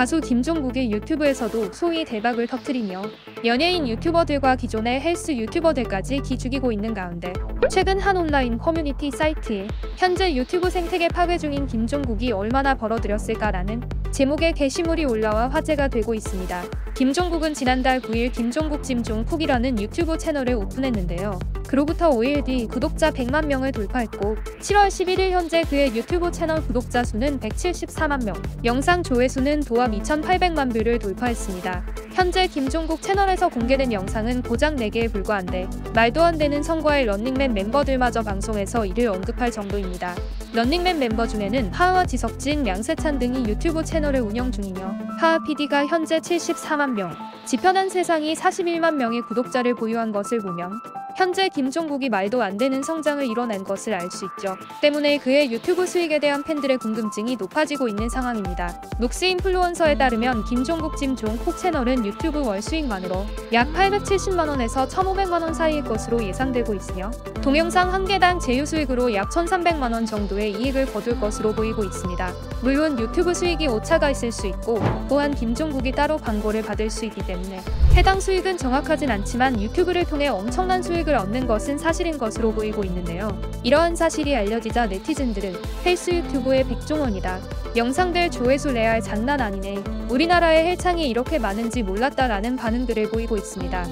가수 김종국이 유튜브에서도 소위 대박을 터뜨리며 연예인 유튜버들과 기존의 헬스 유튜버들까지 기죽이고 있는 가운데 최근 한 온라인 커뮤니티 사이트에 현재 유튜브 생태계 파괴 중인 김종국이 얼마나 벌어들였을까라는 제목의 게시물이 올라와 화제가 되고 있습니다. 김종국은 지난달 9일 김종국 GYM JONG KOOK이라는 유튜브 채널을 오픈했는데요. 그로부터 5일 뒤 구독자 100만 명을 돌파했고 7월 11일 현재 그의 유튜브 채널 구독자 수는 174만 명, 영상 조회수는 도합 2,800만 뷰를 돌파했습니다. 현재 김종국 채널에서 공개된 영상은 고작 4개에 불과한데 말도 안 되는 성과에 런닝맨 멤버들마저 방송에서 이를 언급할 정도입니다. 런닝맨 멤버 중에는 하하와 지석진, 양세찬 등이 유튜브 채널을 운영 중이며 하하 PD가 현재 74만 명, 지편한 세상이 41만 명의 구독자를 보유한 것을 보면 현재 김종국이 말도 안 되는 성장을 이뤄낸 것을 알 수 있죠. 때문에 그의 유튜브 수익에 대한 팬들의 궁금증이 높아지고 있는 상황입니다. Nox Influencer에 따르면 김종국 GYM JONG KOOK 채널은 유튜브 월 수익만으로 약 870만원에서 1,500만원 사이일 것으로 예상되고 있으며 동영상 한 개당 제휴 수익으로 약 1,300만원 정도의 이익을 거둘 것으로 보이고 있습니다. 물론 유튜브 수익이 오차가 있을 수 있고 또한 김종국이 따로 광고를 받을 수 있기 때문에 해당 수익은 정확하진 않지만 유튜브를 통해 엄청난 수익 을 얻는 것은 사실인 것으로 보이고 있는데요. 이러한 사실이 알려지자 네티즌들은 헬스 유튜브의 백종원이다. 영상들 조회수 레알 장난 아니네. 우리나라에 헬창이 이렇게 많은지 몰랐다라는 반응들을 보이고 있습니다.